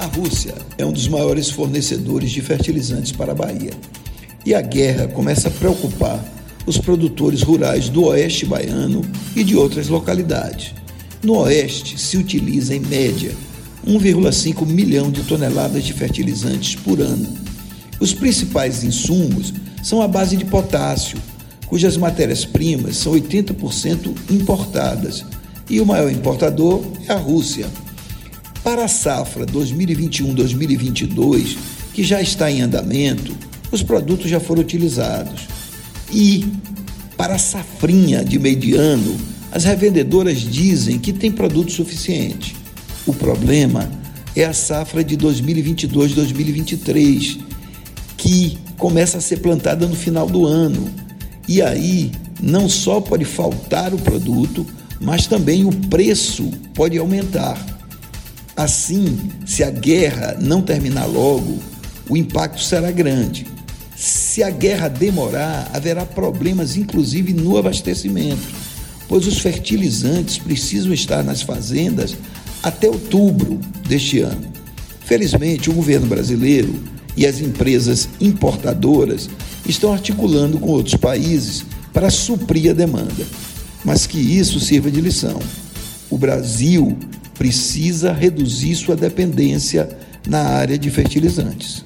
A Rússia é um dos maiores fornecedores de fertilizantes para a Bahia. E a guerra começa a preocupar os produtores rurais do oeste baiano e de outras localidades. No oeste se utiliza, em média, 1,5 milhão de toneladas de fertilizantes por ano. Os principais insumos são a base de potássio, cujas matérias-primas são 80% importadas, e o maior importador é a Rússia. Para a safra 2021-2022, que já está em andamento, os produtos já foram utilizados. E para a safrinha de mediano, as revendedoras dizem que tem produto suficiente. O problema é a safra de 2022-2023, que começa a ser plantada no final do ano. E aí não só pode faltar o produto, mas também o preço pode aumentar. Assim, se a guerra não terminar logo, o impacto será grande. Se a guerra demorar, haverá problemas, inclusive no abastecimento, pois os fertilizantes precisam estar nas fazendas até outubro deste ano. Felizmente, o governo brasileiro e as empresas importadoras estão articulando com outros países para suprir a demanda, mas que isso sirva de lição. O Brasil precisa reduzir sua dependência na área de fertilizantes.